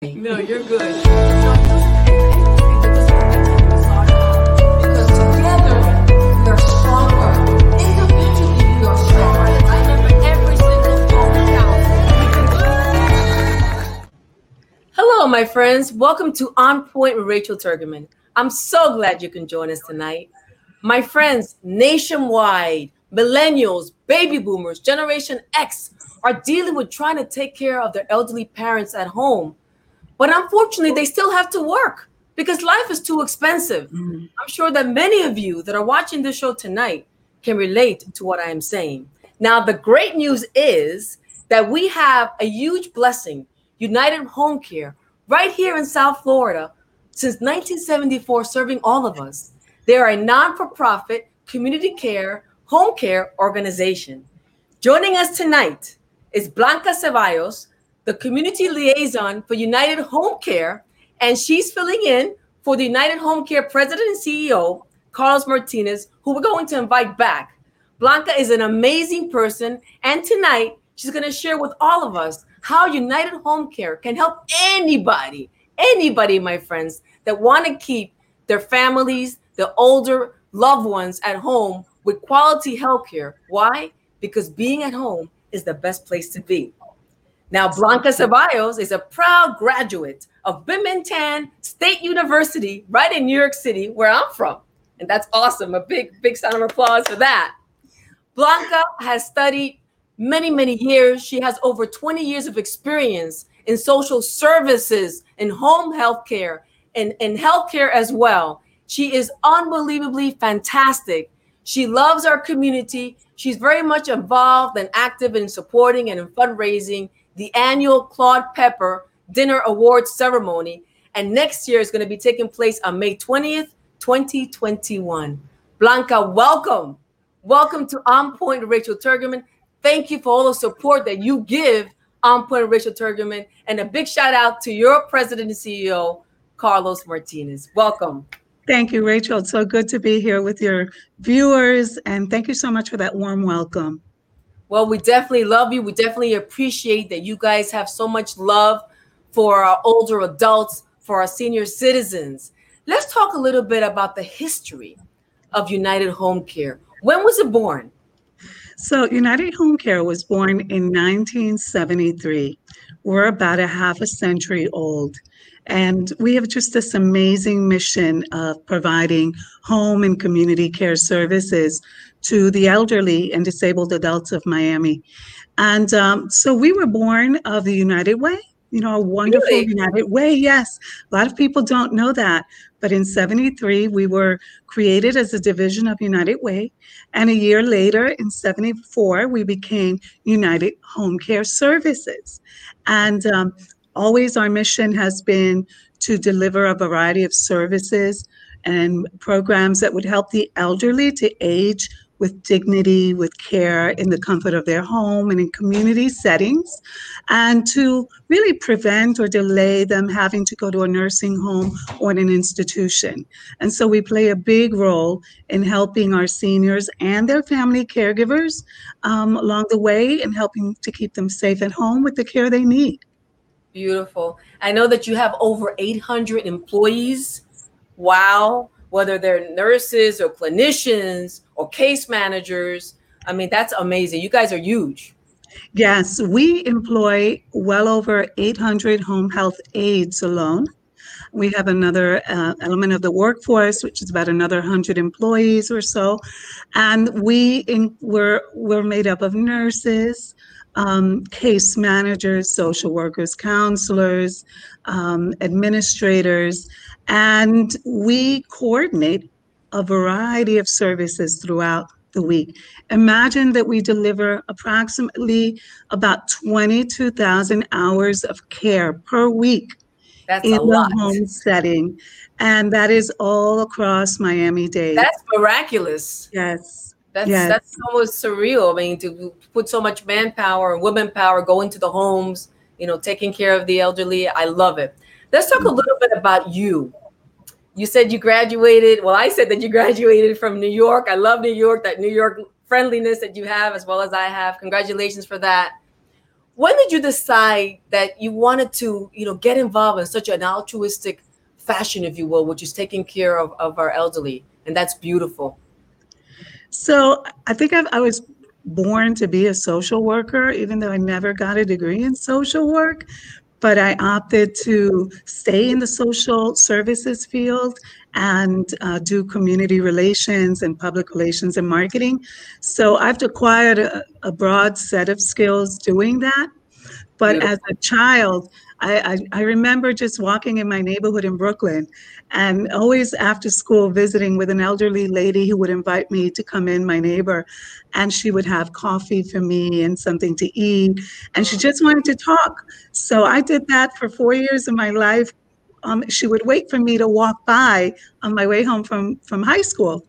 No, you're good. Hello, my friends. Welcome to On Point with Rachel Turgeman. I'm so glad you can join us tonight. My friends, nationwide, millennials, baby boomers, Generation X are dealing with trying to take care of their elderly parents at home but unfortunately, they still have to work because life is too expensive. Mm-hmm. I'm sure that many of you that are watching this show tonight can relate to what I am saying. Now, the great news is that we have a huge blessing, United Home Care, right here in South Florida since 1974, serving all of us. They are a non for profit community care home care organization. Joining us tonight is Blanca Ceballos, the community liaison for United Home Care, and she's filling in for the United Home Care president and CEO, Carlos Martinez, who we're going to invite back. Blanca is an amazing person, and tonight she's going to share with all of us how United Home Care can help anybody, anybody, my friends, that want to keep their families, their older loved ones at home with quality health care. Why? Because being at home is the best place to be. Now, Blanca Ceballos is a proud graduate of Binghamton State University, right in New York City, where I'm from. And that's awesome. A big, big sound of applause for that. Blanca has studied many, many years. She has over 20 years of experience in social services, in home health care, and in healthcare as well. She is unbelievably fantastic. She loves our community. She's very much involved and active in supporting and in fundraising the annual Claude Pepper Dinner Awards ceremony. And next year is going to be taking place on May 20th, 2021. Blanca, welcome. Welcome to On Point Rachel Turgeman. Thank you for all the support that you give On Point Rachel Turgeman. And a big shout out to your president and CEO, Carlos Martinez. Welcome. Thank you, Rachel. It's so good to be here with your viewers. And thank you so much for that warm welcome. Well, we definitely love you. We definitely appreciate that you guys have so much love for our older adults, for our senior citizens. Let's talk a little bit about the history of United Home Care. When was it born? So, United Home Care was born in 1973. We're about a half a century old. And we have just this amazing mission of providing home and community care services to the elderly and disabled adults of Miami. And um, so we were born of the United Way, you know, a wonderful really? United Way. Yes, a lot of people don't know that. But in 73, we were created as a division of United Way. And a year later, in 74, we became United Home Care Services. And um, always our mission has been to deliver a variety of services and programs that would help the elderly to age with dignity, with care in the comfort of their home and in community settings, and to really prevent or delay them having to go to a nursing home or in an institution. And so we play a big role in helping our seniors and their family caregivers um, along the way and helping to keep them safe at home with the care they need. Beautiful. I know that you have over 800 employees. Wow. Whether they're nurses or clinicians or case managers. I mean, that's amazing. You guys are huge. Yes, we employ well over 800 home health aides alone. We have another uh, element of the workforce, which is about another 100 employees or so. And we in, we're, we're made up of nurses, um, case managers, social workers, counselors, um, administrators, and we coordinate a variety of services throughout the week. Imagine that we deliver approximately about 22,000 hours of care per week That's in a lot. the home setting. And that is all across Miami Dade. That's miraculous. Yes. That's yes. that's almost surreal. I mean, to put so much manpower and women power go into the homes, you know, taking care of the elderly. I love it. Let's talk a mm. little bit about you. You said you graduated. Well, I said that you graduated from New York. I love New York, that New York friendliness that you have, as well as I have. Congratulations for that. when did you decide that you wanted to, you know, get involved in such an altruistic fashion, if you will, which is taking care of, of our elderly? And that's beautiful. So I think I've, I was born to be a social worker, even though I never got a degree in social work. But I opted to stay in the social services field and uh, do community relations and public relations and marketing. So I've acquired a, a broad set of skills doing that. But Beautiful. as a child, I, I, I, remember just walking in my neighborhood in Brooklyn and always after school visiting with an elderly lady who would invite me to come in, my neighbor, and she would have coffee for me and something to eat. And she just wanted to talk. So I did that for four years of my life, um, she would wait for me to walk by on my way home from from high school,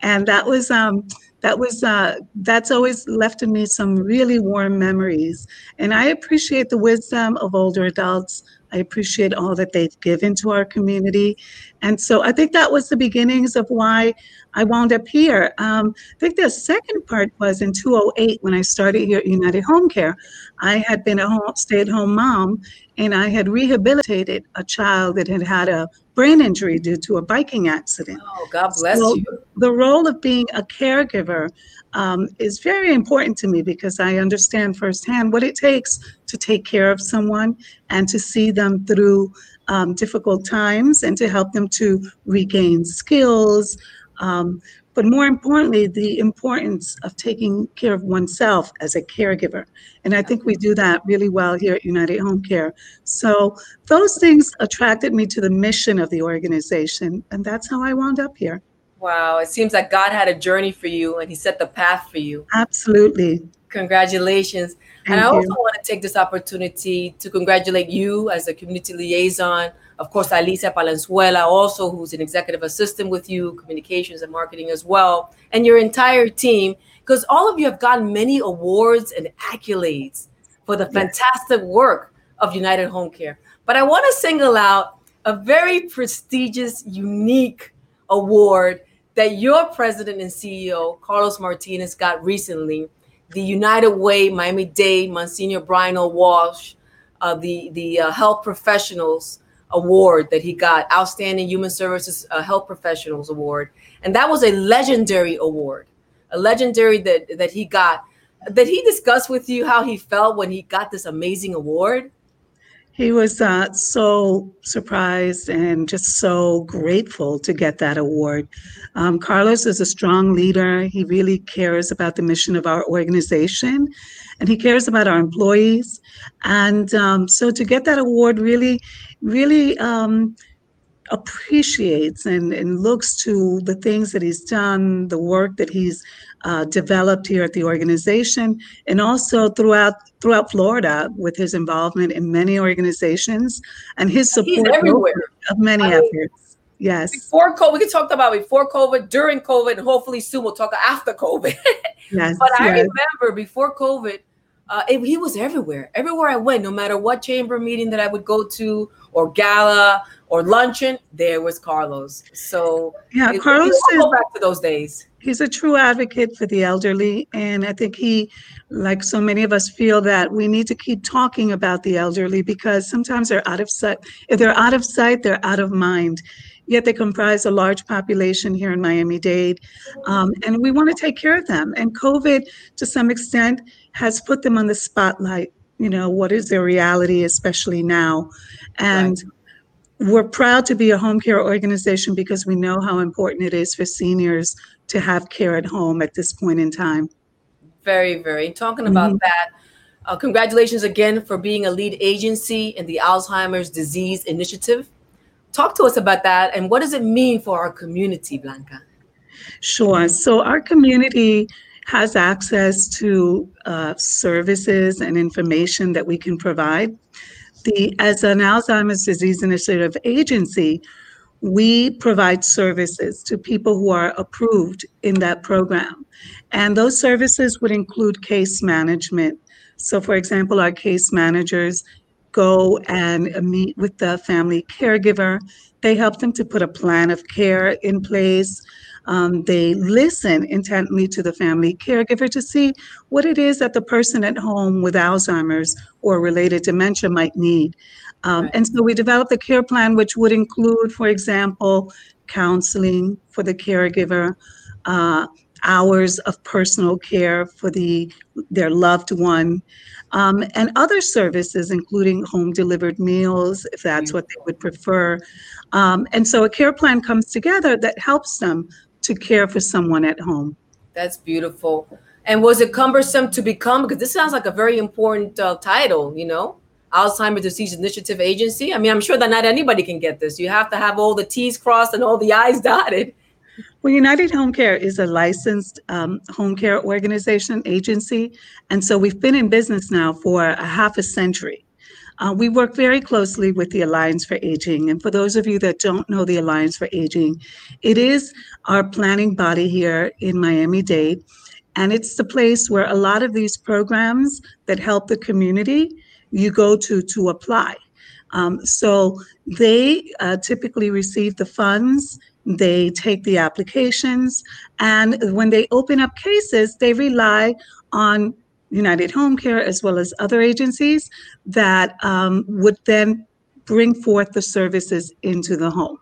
and that was um, that was uh, that's always left in me some really warm memories. And I appreciate the wisdom of older adults. I appreciate all that they've given to our community, and so I think that was the beginnings of why I wound up here. Um, I think the second part was in 2008 when I started here at United Home Care. I had been a home, stay-at-home mom, and I had rehabilitated a child that had had a brain injury due to a biking accident. Oh, God bless so you. The role of being a caregiver um, is very important to me because I understand firsthand what it takes to take care of someone and to see them through um, difficult times and to help them to regain skills, um, but more importantly, the importance of taking care of oneself as a caregiver. And I think we do that really well here at United Home Care. So those things attracted me to the mission of the organization, and that's how I wound up here. Wow, it seems like God had a journey for you and He set the path for you. Absolutely. Congratulations. Thank and I also you. want to take this opportunity to congratulate you as a community liaison of course, Alicia Palenzuela, also who's an executive assistant with you, communications and marketing as well, and your entire team, because all of you have gotten many awards and accolades for the fantastic work of United Home Care. But I want to single out a very prestigious, unique award that your president and CEO, Carlos Martinez, got recently the United Way Miami Dade Monsignor Bryan O. Walsh, uh, the, the uh, health professionals award that he got, Outstanding Human Services uh, Health Professionals Award, and that was a legendary award, a legendary that that he got. Did he discuss with you how he felt when he got this amazing award? He was uh, so surprised and just so grateful to get that award. Um, Carlos is a strong leader. He really cares about the mission of our organization and he cares about our employees. And um, so to get that award really, really um, appreciates and, and looks to the things that he's done, the work that he's uh, developed here at the organization, and also throughout throughout Florida with his involvement in many organizations and his support of many I mean, efforts. Yes. Before COVID, we could talk about before COVID, during COVID, and hopefully soon we'll talk after COVID. yes. but I yes. remember before COVID, uh, it, he was everywhere. Everywhere I went, no matter what chamber meeting that I would go to, or gala, or luncheon, there was Carlos. So yeah, it, Carlos. Go back to those days he's a true advocate for the elderly and i think he like so many of us feel that we need to keep talking about the elderly because sometimes they're out of sight if they're out of sight they're out of mind yet they comprise a large population here in miami-dade um, and we want to take care of them and covid to some extent has put them on the spotlight you know what is their reality especially now and right we're proud to be a home care organization because we know how important it is for seniors to have care at home at this point in time. Very, very. Talking about mm-hmm. that, uh, congratulations again for being a lead agency in the Alzheimer's Disease Initiative. Talk to us about that and what does it mean for our community, Blanca? Sure. So, our community has access to uh, services and information that we can provide. The, as an Alzheimer's Disease Initiative agency, we provide services to people who are approved in that program. And those services would include case management. So, for example, our case managers go and meet with the family caregiver. They help them to put a plan of care in place. Um, they listen intently to the family caregiver to see what it is that the person at home with Alzheimer's or related dementia might need. Um, Right. and so we developed a care plan, which would include, for example, counseling for the caregiver, uh, hours of personal care for the their loved one, um, and other services, including home delivered meals, if that's what they would prefer. Um, and so a care plan comes together that helps them to care for someone at home. That's beautiful. And was it cumbersome to become? Because this sounds like a very important uh, title, you know, Alzheimer's Disease Initiative Agency. I mean, I'm sure that not anybody can get this. You have to have all the T's crossed and all the I's dotted. Well, United Home Care is a licensed um, home care organization agency, and so we've been in business now for a half a century. Uh, we work very closely with the Alliance for Aging, and for those of you that don't know the Alliance for Aging, it is our planning body here in Miami-Dade, and it's the place where a lot of these programs that help the community you go to to apply. Um, so they uh, typically receive the funds they take the applications, and when they open up cases, they rely on United Home Care as well as other agencies that um, would then bring forth the services into the home.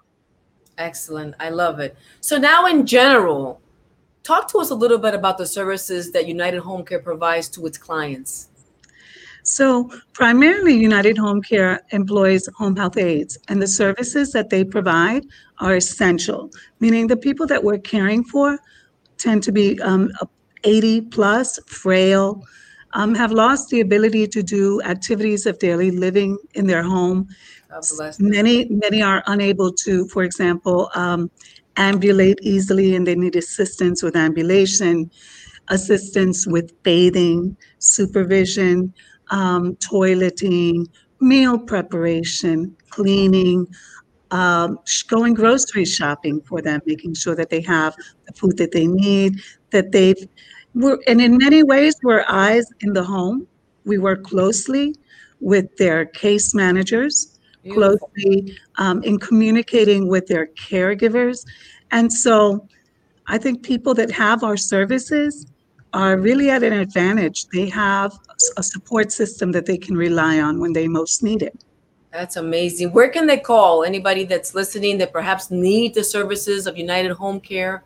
Excellent. I love it. So now in general, talk to us a little bit about the services that United Home Care provides to its clients. So, primarily, United Home Care employs home health aides, and the services that they provide are essential, meaning the people that we're caring for tend to be um, 80 plus, frail, um, have lost the ability to do activities of daily living in their home. God bless them. Many, many are unable to, for example, um, ambulate easily and they need assistance with ambulation, assistance with bathing, supervision, um, toileting, meal preparation, cleaning, um, going grocery shopping for them, making sure that they have the food that they need, that they've, we're, and in many ways, we're eyes in the home. We work closely with their case managers, Beautiful. closely um, in communicating with their caregivers. And so I think people that have our services are really at an advantage. They have a support system that they can rely on when they most need it. That's amazing. Where can they call anybody that's listening that perhaps need the services of United Home Care?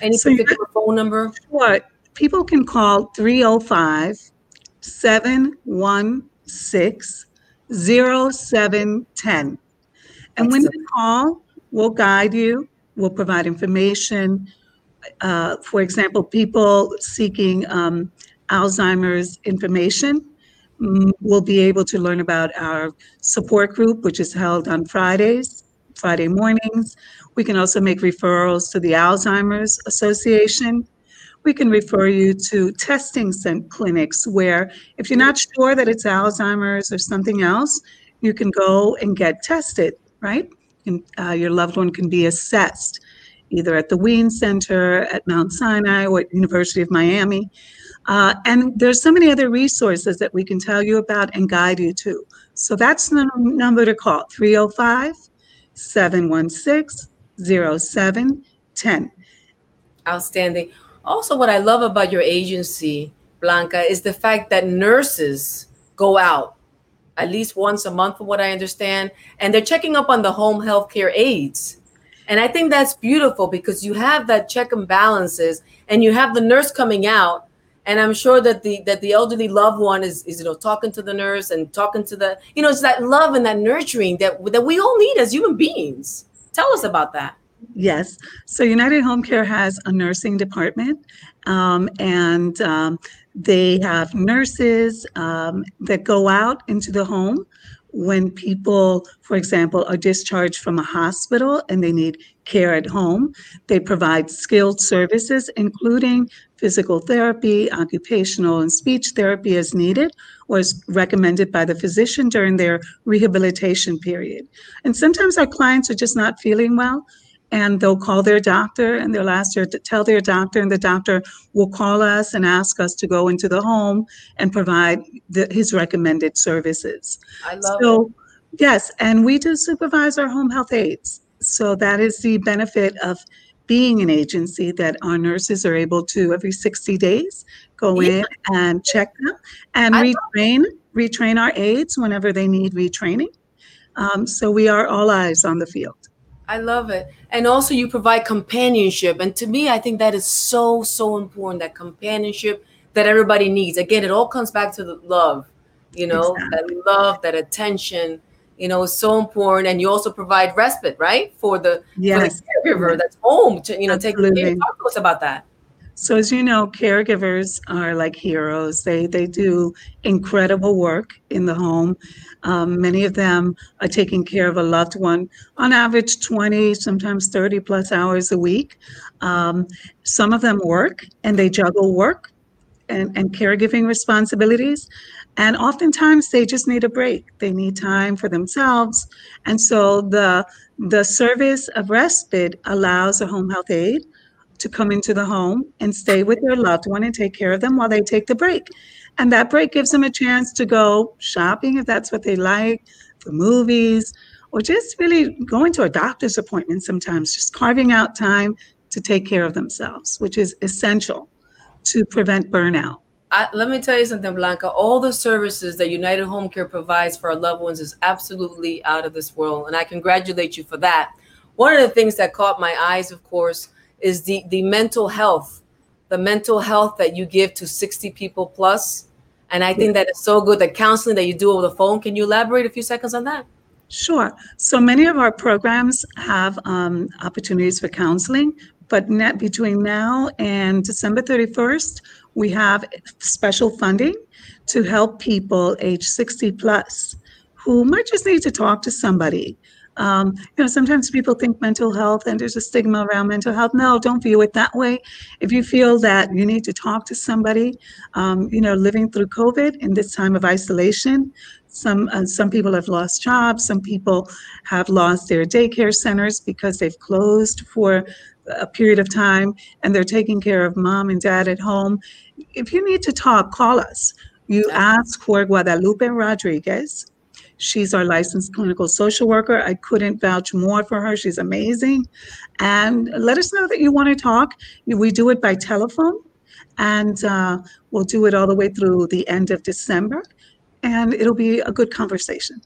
Any So particular phone number? Sure. People can call 305 716 0710. And when you call, we'll guide you, we'll provide information. Uh, for example, people seeking um, Alzheimer's information mm, will be able to learn about our support group, which is held on Fridays, Friday mornings. We can also make referrals to the Alzheimer's Association. We can refer you to testing clinics where, if you're not sure that it's Alzheimer's or something else, you can go and get tested, right? And uh, your loved one can be assessed either at the Wien Center, at Mount Sinai, or at University of Miami. Uh, and there's so many other resources that we can tell you about and guide you to. So that's the number to call 305 716 0710. Outstanding. Also, what I love about your agency, Blanca, is the fact that nurses go out at least once a month, from what I understand, and they're checking up on the home health care aides. And I think that's beautiful because you have that check and balances, and you have the nurse coming out, and I'm sure that the that the elderly loved one is, is you know talking to the nurse and talking to the you know it's that love and that nurturing that that we all need as human beings. Tell us about that. Yes. So United Home Care has a nursing department, um, and um, they have nurses um, that go out into the home when people, for example, are discharged from a hospital and they need care at home. They provide skilled services, including physical therapy, occupational and speech therapy as needed or as recommended by the physician during their rehabilitation period. And sometimes our clients are just not feeling well and they'll call their doctor and they'll ask their, tell their doctor and the doctor will call us and ask us to go into the home and provide the, his recommended services. I love it. So, yes, and we do supervise our home health aides. So that is the benefit of being an agency that our nurses are able to every 60 days go yeah. in and check them and I retrain retrain our aides whenever they need retraining. Um, so we are all eyes on the field. I love it. And also you provide companionship. And to me, I think that is so, so important, that companionship that everybody needs. Again, it all comes back to the love, you know, exactly. that love, that attention, you know, is so important. And you also provide respite, right? For the, yes. for the caregiver that's home to, you know, Absolutely. take care. Talk to us about that. So as you know, caregivers are like heroes. They they do incredible work in the home. Um, many of them are taking care of a loved one on average 20, sometimes 30 plus hours a week. Um, some of them work and they juggle work and, and caregiving responsibilities. And oftentimes they just need a break. They need time for themselves. And so the the service of respite allows a home health aide to come into the home and stay with their loved one and take care of them while they take the break. And that break gives them a chance to go shopping if that's what they like, for movies, or just really going to a doctor's appointment sometimes, just carving out time to take care of themselves, which is essential to prevent burnout. I, let me tell you something, Blanca. All the services that United Home Care provides for our loved ones is absolutely out of this world. And I congratulate you for that. One of the things that caught my eyes, of course, is the the mental health the mental health that you give to 60 people plus. And i think that is so good the counseling that you do over the phone. Can you elaborate a few seconds on that? Sure. So many of our programs have um, opportunities for counseling but net between now and december 31st we have special funding to help people age 60 plus who might just need to talk to somebody um, you know, sometimes people think mental health and there's a stigma around mental health. No, don't view it that way. If you feel that you need to talk to somebody, um, you know, living through COVID in this time of isolation, some uh, some people have lost jobs. Some people have lost their daycare centers because they've closed for a period of time and they're taking care of mom and dad at home. If you need to talk, call us. You ask for Guadalupe Rodriguez She's our licensed clinical social worker. I couldn't vouch more for her. She's amazing. And let us know that you want to talk. We do it by telephone, and uh, we'll do it all the way through the end of December. And it'll be a good conversation.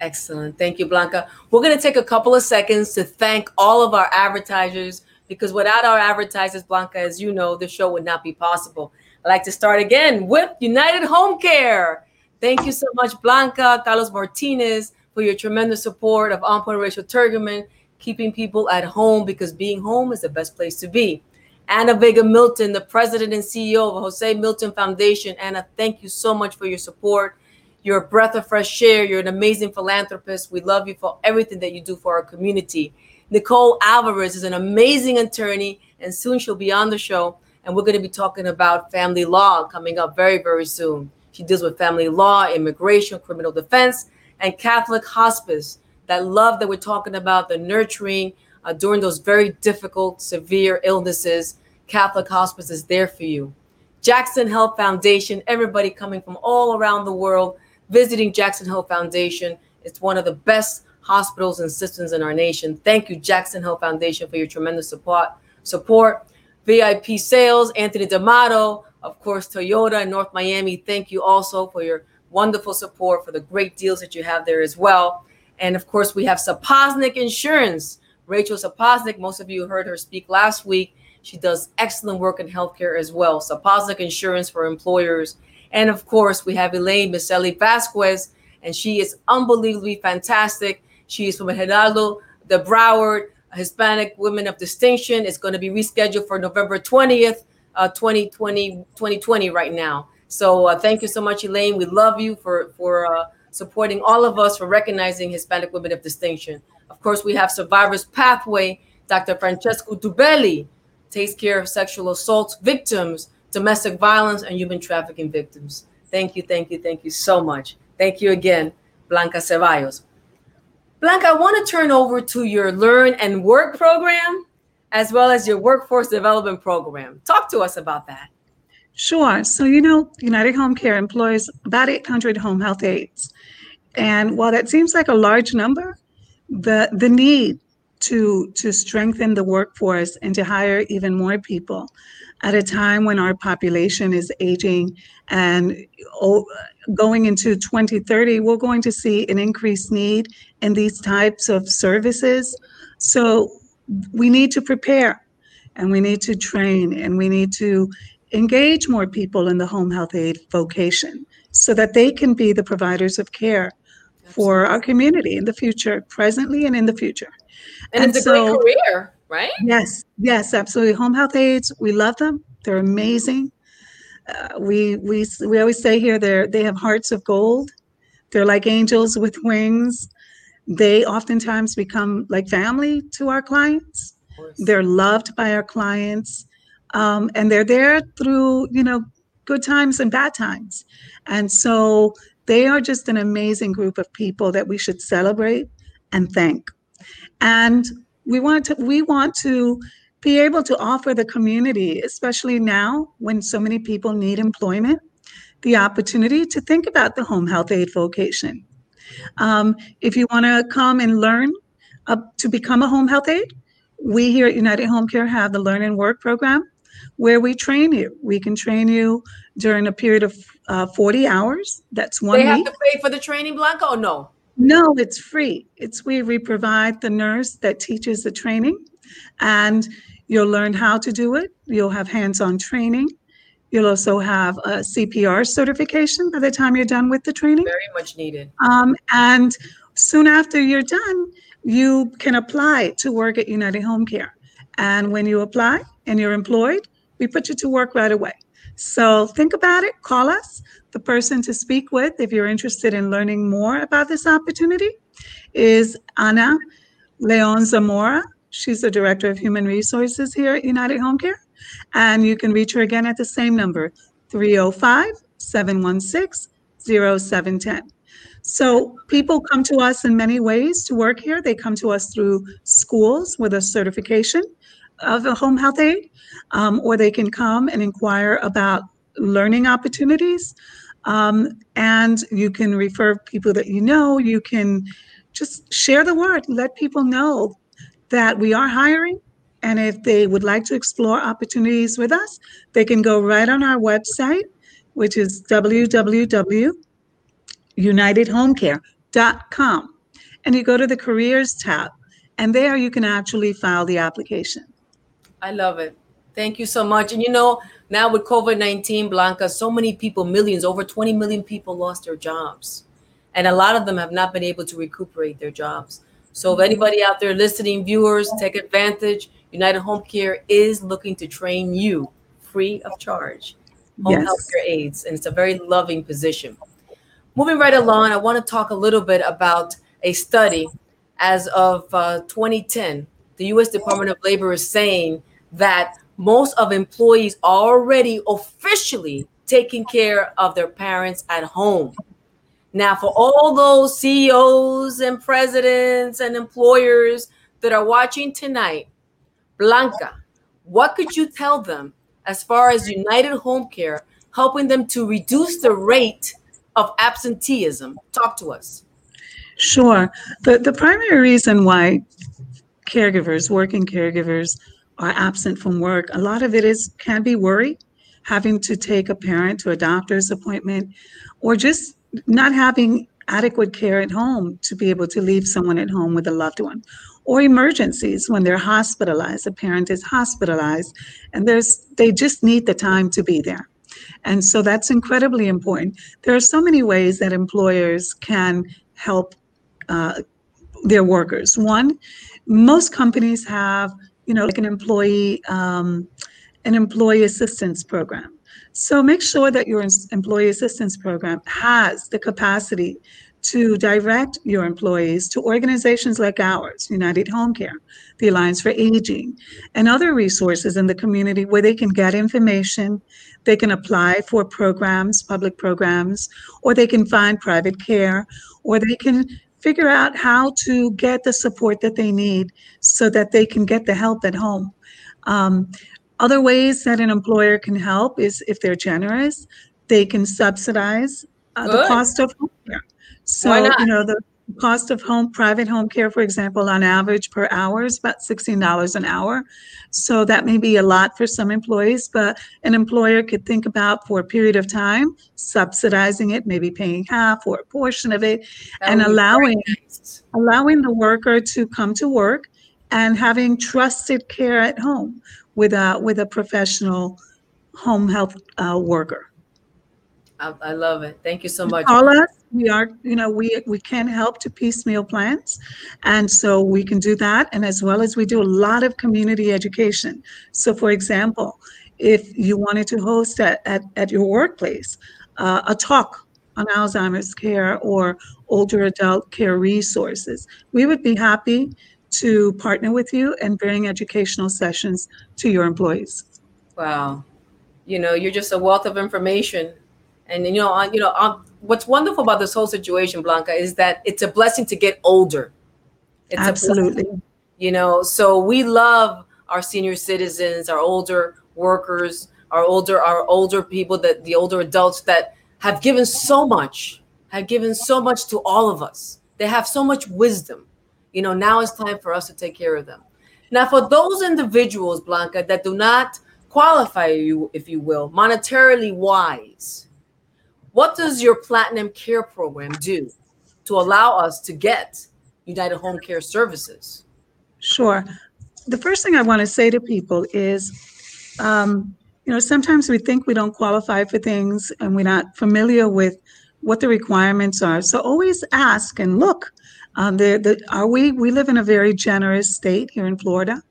Excellent. Thank you, Blanca. We're going to take a couple of seconds to thank all of our advertisers because without our advertisers, Blanca, as you know, the show would not be possible. I'd like to start again with United Home Care. Thank you so much, Blanca, Carlos Martinez, for your tremendous support of On Point Rachel Turgeman, keeping people at home because being home is the best place to be. Anna Vega Milton, the president and CEO of Jose Milton Foundation. Anna, thank you so much for your support. You're a breath of fresh air. You're an amazing philanthropist. We love you for everything that you do for our community. Nicole Alvarez is an amazing attorney, and soon she'll be on the show. And we're going to be talking about family law coming up very, very soon. She deals with family law, immigration, criminal defense, and Catholic hospice. That love that we're talking about, the nurturing uh, during those very difficult, severe illnesses. Catholic hospice is there for you. Jackson Health Foundation, everybody coming from all around the world visiting Jackson Health Foundation. It's one of the best hospitals and systems in our nation. Thank you, Jackson Health Foundation, for your tremendous support. Support VIP sales, Anthony D'Amato, of course, Toyota in North Miami, thank you also for your wonderful support, for the great deals that you have there as well. And of course, we have Sapoznik Insurance. Rachel Sapoznik, most of you heard her speak last week. She does excellent work in healthcare as well. Sapoznik Insurance for employers. And of course, we have Elaine Miseli Vasquez, and she is unbelievably fantastic. She is from Geraldo de Broward, Hispanic Women of Distinction. It's going to be rescheduled for November 20th uh, 2020 2020 right now. So uh, thank you so much, Elaine. We love you for for uh, supporting all of us for recognizing Hispanic women of distinction. Of course, we have Survivors Pathway. Dr. Francesco Duberli takes care of sexual assault victims, domestic violence, and human trafficking victims. Thank you, thank you, thank you so much. Thank you again, Blanca Ceballos. Blanca, I want to turn over to your Learn and Work program as well as your workforce development program. Talk to us about that. Sure. So, you know, United Home Care employs about 800 home health aides. And while that seems like a large number, the, the need to to strengthen the workforce and to hire even more people at a time when our population is aging and going into 2030 we're going to see an increased need in these types of services so we need to prepare and we need to train and we need to engage more people in the home health aide vocation so that they can be the providers of care for our community in the future, presently and in the future. And, and it's so, a great career, right? Yes, yes, absolutely. Home health aides, we love them. They're amazing. Uh, we we we always say here they're they have hearts of gold. They're like angels with wings. They oftentimes become like family to our clients. They're loved by our clients, um, and they're there through you know good times and bad times. And so they are just an amazing group of people that we should celebrate and thank. And we want to we want to be able to offer the community, especially now when so many people need employment, the opportunity to think about the home health aide vocation. Um, if you want to come and learn uh, to become a home health aide, we here at United Home Care have the Learn and Work program where we train you. We can train you during a period of uh, 40 hours. That's one They have week. to pay for the training, Blanca, or no? No, it's free. It's we we provide the nurse that teaches the training, and you'll learn how to do it. You'll have hands-on training. You'll also have a CPR certification by the time you're done with the training. Very much needed. Um, and soon after you're done, you can apply to work at United Home Care. And when you apply and you're employed, we put you to work right away. So think about it, call us. The person to speak with, if you're interested in learning more about this opportunity, is Ana Leon Zamora. She's the Director of Human Resources here at United Home Care. And you can reach her again at the same number, 305 716 0710. So people come to us in many ways to work here. They come to us through schools with a certification of a home health aide, um, or they can come and inquire about learning opportunities. Um, and you can refer people that you know. You can just share the word, let people know that we are hiring. And if they would like to explore opportunities with us, they can go right on our website, which is www.unitedhomecare.com. And you go to the careers tab, and there you can actually file the application. I love it. Thank you so much. And you know, now with COVID 19, Blanca, so many people, millions, over 20 million people lost their jobs. And a lot of them have not been able to recuperate their jobs. So, if anybody out there listening, viewers, take advantage. United Home Care is looking to train you free of charge. Home yes. health care aides. And it's a very loving position. Moving right along, I want to talk a little bit about a study as of uh, 2010. The US Department of Labor is saying that most of employees are already officially taking care of their parents at home. Now, for all those CEOs and presidents and employers that are watching tonight, Blanca, what could you tell them as far as United Home Care helping them to reduce the rate of absenteeism? Talk to us. Sure. The, the primary reason why caregivers, working caregivers, are absent from work, a lot of it is can be worry, having to take a parent to a doctor's appointment, or just not having adequate care at home to be able to leave someone at home with a loved one. Or emergencies when they're hospitalized a parent is hospitalized and there's they just need the time to be there. And so that's incredibly important. There are so many ways that employers can help uh, their workers. One most companies have you know, like an employee, um, an employee assistance program. So make sure that your employee assistance program has the capacity to direct your employees to organizations like ours, United Home Care, the Alliance for Aging, and other resources in the community where they can get information, they can apply for programs, public programs, or they can find private care, or they can figure out how to get the support that they need so that they can get the help at home. Um, other ways that an employer can help is if they're generous, they can subsidize uh, the cost of home care. So, you know, the, cost of home private home care for example on average per hour is about $16 an hour so that may be a lot for some employees but an employer could think about for a period of time subsidizing it maybe paying half or a portion of it That and would be allowing nice. allowing the worker to come to work and having trusted care at home with a with a professional home health uh, worker I, I love it. Thank you so much. call us. We are, you know, we we can help to piecemeal plans, and so we can do that. And as well as we do a lot of community education. So, for example, if you wanted to host at at, at your workplace uh, a talk on Alzheimer's care or older adult care resources, we would be happy to partner with you and bring educational sessions to your employees. Wow. You know, you're just a wealth of information. And you know, on you know, on, what's wonderful about this whole situation, Blanca, is that it's a blessing to get older. It's a blessing, Absolutely. you know, so we love our senior citizens, our older workers, our older our older people that the older adults that have given so much, have given so much to all of us. They have so much wisdom. You know, now it's time for us to take care of them. Now, for those individuals, Blanca, that do not qualify you, if you will, monetarily wise, what does your Platinum Care program do to allow us to get United Home Care Services? Sure. The first thing I want to say to people is, um, you know, sometimes we think we don't qualify for things and we're not familiar with what the requirements are. So always ask and look. Um, the, the, are we, we live in a very generous state here in Florida.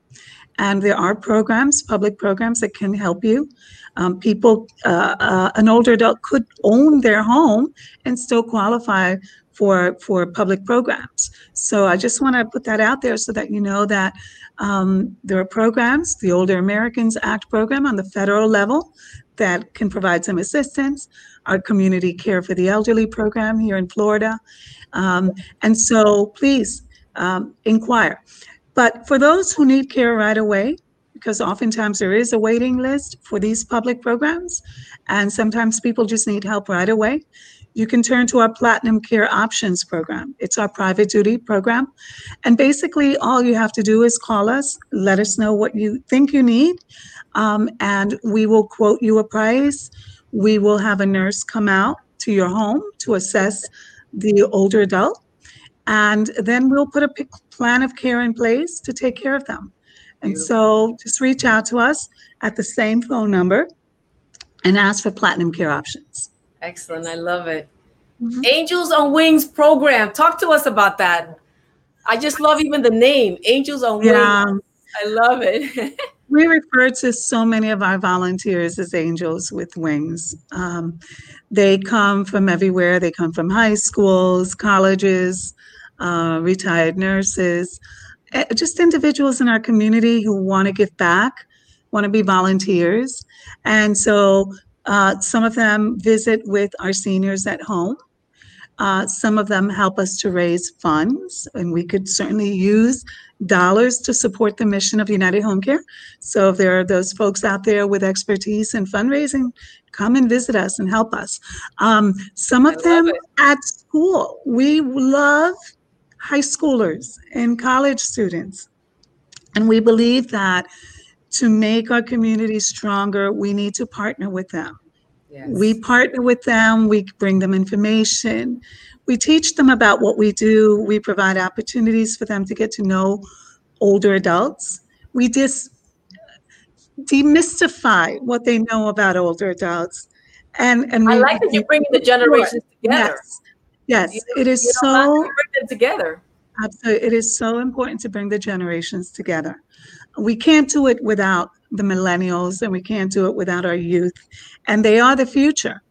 And there are programs, public programs that can help you. Um, people, uh, uh, an older adult could own their home and still qualify for for public programs. So I just want to put that out there so that you know that um, there are programs, the Older Americans Act program on the federal level that can provide some assistance. Our Community Care for the Elderly program here in Florida, um, and so please um, inquire. But for those who need care right away, because oftentimes there is a waiting list for these public programs, and sometimes people just need help right away you can turn to our Platinum Care Options program. It's our private duty program. And basically, all you have to do is call us, let us know what you think you need, um, and we will quote you a price. We will have a nurse come out to your home to assess the older adult. And then we'll put a plan of care in place to take care of them. And so just reach out to us at the same phone number and ask for Platinum Care Options. Excellent. I love it. Mhm. Angels on Wings program. Talk to us about that. I just love even the name, Angels on Yeah. Wings. I love it. We refer to so many of our volunteers as angels with wings. Um, they come from everywhere. They come from high schools, colleges, uh, retired nurses, eh, just individuals in our community who want to give back, want to be volunteers. And so uh, some of them visit with our seniors at home. Uh, some of them help us to raise funds, and we could certainly use dollars to support the mission of United Home Care. So if there are those folks out there with expertise in fundraising, come and visit us and help us. Um, some of them it. at school. We love high schoolers and college students. And we believe that to make our community stronger, we need to partner with them. Yes. We partner with them, we bring them information, we teach them about what we do, we provide opportunities for them to get to know older adults. We just demystify what they know about older adults. And, and I like that you're bringing the generations together. Yes, yes, You it is know, so bring them together. Absolutely. It is so important to bring the generations together. We can't do it without the millennials and we can't do it without our youth. And they are the future.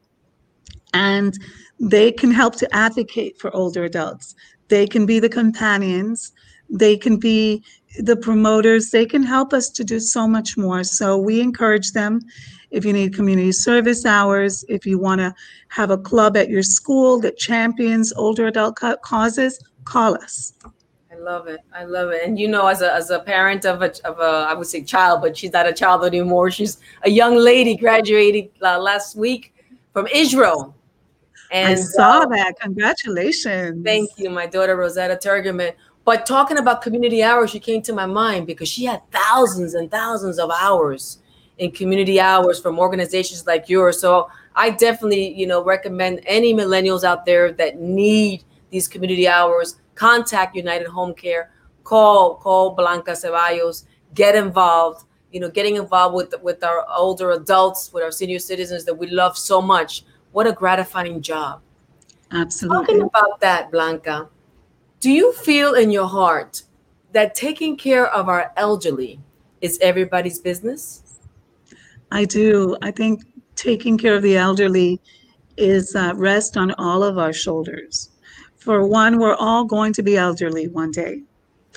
And they can help to advocate for older adults. They can be the companions. They can be the promoters. They can help us to do so much more. So we encourage them. If you need community service hours, if you want to have a club at your school that champions older adult causes, call us. I love it. I love it. And you know, as a as a parent of a of a I would say child, but she's not a child anymore. She's a young lady graduated uh, last week from Israel, And I saw uh, that. Congratulations. Thank you, my daughter Rosetta Turgeman. But talking about community hours, she came to my mind because she had thousands and thousands of hours in community hours from organizations like yours. So I definitely, you know, recommend any millennials out there that need these community hours, contact United Home Care, call call Blanca Ceballos, get involved. You know, getting involved with with our older adults, with our senior citizens that we love so much. What a gratifying job. Absolutely. Talking about that, Blanca, do you feel in your heart that taking care of our elderly is everybody's business? I do. I think taking care of the elderly is uh, rest on all of our shoulders. For one, we're all going to be elderly one day.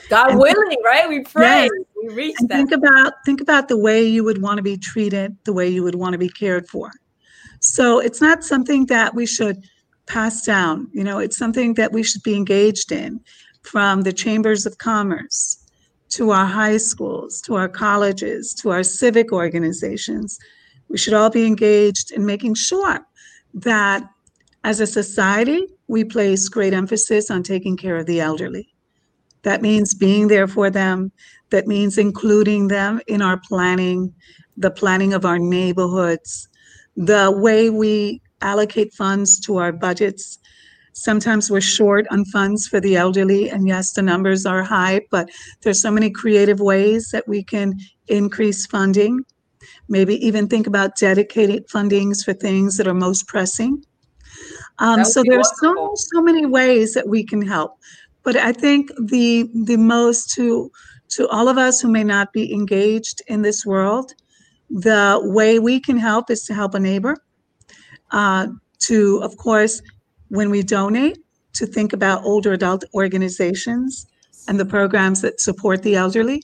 God and willing, right? We pray. Yes. We reach and that. Think about think about the way you would want to be treated, the way you would want to be cared for. So it's not something that we should pass down. You know, it's something that we should be engaged in from the chambers of commerce to our high schools, to our colleges, to our civic organizations. We should all be engaged in making sure that as a society, we place great emphasis on taking care of the elderly. That means being there for them. That means including them in our planning, the planning of our neighborhoods, the way we allocate funds to our budgets. Sometimes we're short on funds for the elderly, and yes, the numbers are high, but there's so many creative ways that we can increase funding. Maybe even think about dedicated fundings for things that are most pressing. Um, so there's so so many ways that we can help, but I think the the most to to all of us who may not be engaged in this world, the way we can help is to help a neighbor uh, to, of course, when we donate, to think about older adult organizations and the programs that support the elderly.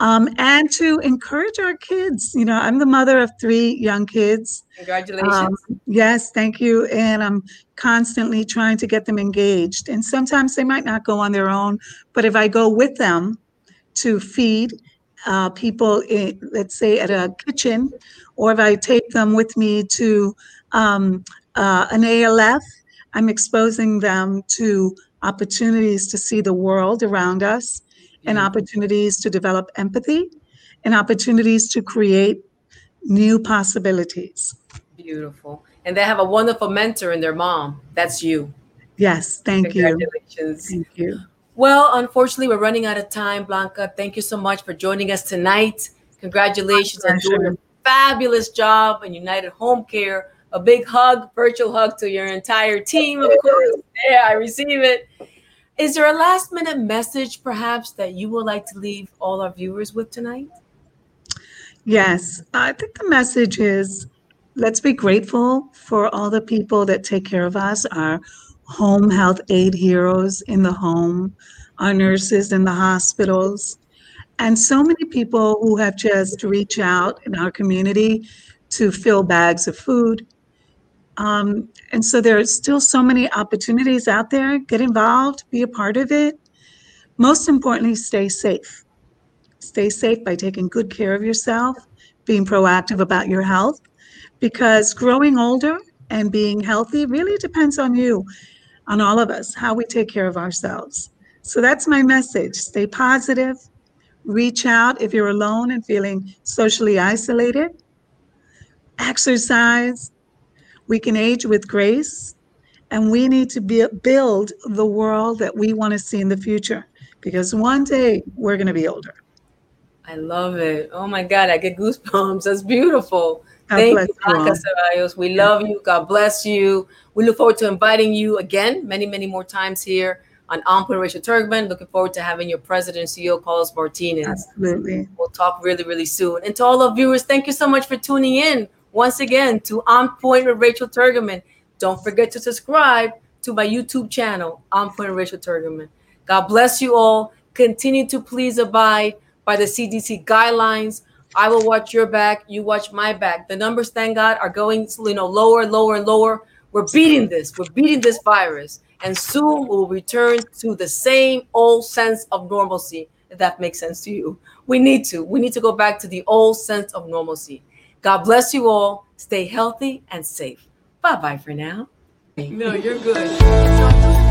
Um, and to encourage our kids. You know, I'm the mother of three young kids. Congratulations. Um, yes, thank you. And I'm constantly trying to get them engaged. And sometimes they might not go on their own, but if I go with them to feed uh, people, in, let's say at a kitchen, or if I take them with me to um, uh, an ALF. I'm exposing them to opportunities to see the world around us and mm-hmm. opportunities to develop empathy and opportunities to create new possibilities. Beautiful. And they have a wonderful mentor in their mom. That's you. Yes, thank Congratulations. you. Thank you. Well, unfortunately, we're running out of time, Blanca. Thank you so much for joining us tonight. Congratulations on doing a fabulous job in United Home Care a big hug, virtual hug to your entire team, of course. Yeah, I receive it. Is there a last minute message, perhaps, that you would like to leave all our viewers with tonight? Yes, I think the message is let's be grateful for all the people that take care of us, our home health aide heroes in the home, our nurses in the hospitals, and so many people who have just reached out in our community to fill bags of food, um, and so there are still so many opportunities out there. Get involved, be a part of it. Most importantly, stay safe. Stay safe by taking good care of yourself, being proactive about your health, because growing older and being healthy really depends on you, on all of us, how we take care of ourselves. So that's my message. Stay positive. Reach out if you're alone and feeling socially isolated. Exercise, we can age with grace, and we need to be, build the world that we want to see in the future because one day we're going to be older. I love it. Oh my God, I get goosebumps. That's beautiful. God Thank you, Blanca Ceballos. We love you. God bless you. We look forward to inviting you again many, many more times here on Point Rachel Turgeman. Looking forward to having your president CEO, Carlos Martinez. Absolutely. We'll talk really, really soon. And to all our viewers, thank you so much for tuning in once again to On Point with Rachel Turgeman. Don't forget to subscribe to my YouTube channel, On Point with Rachel Turgeman. God bless you all. Continue to please abide by the CDC guidelines. I will watch your back. You watch my back. The numbers, thank God, are going you know lower, lower, and lower. We're beating this. We're beating this virus, and soon we'll return to the same old sense of normalcy. If that makes sense to you, we need to. We need to go back to the old sense of normalcy. God bless you all. Stay healthy and safe. Bye bye for now. No, you're good.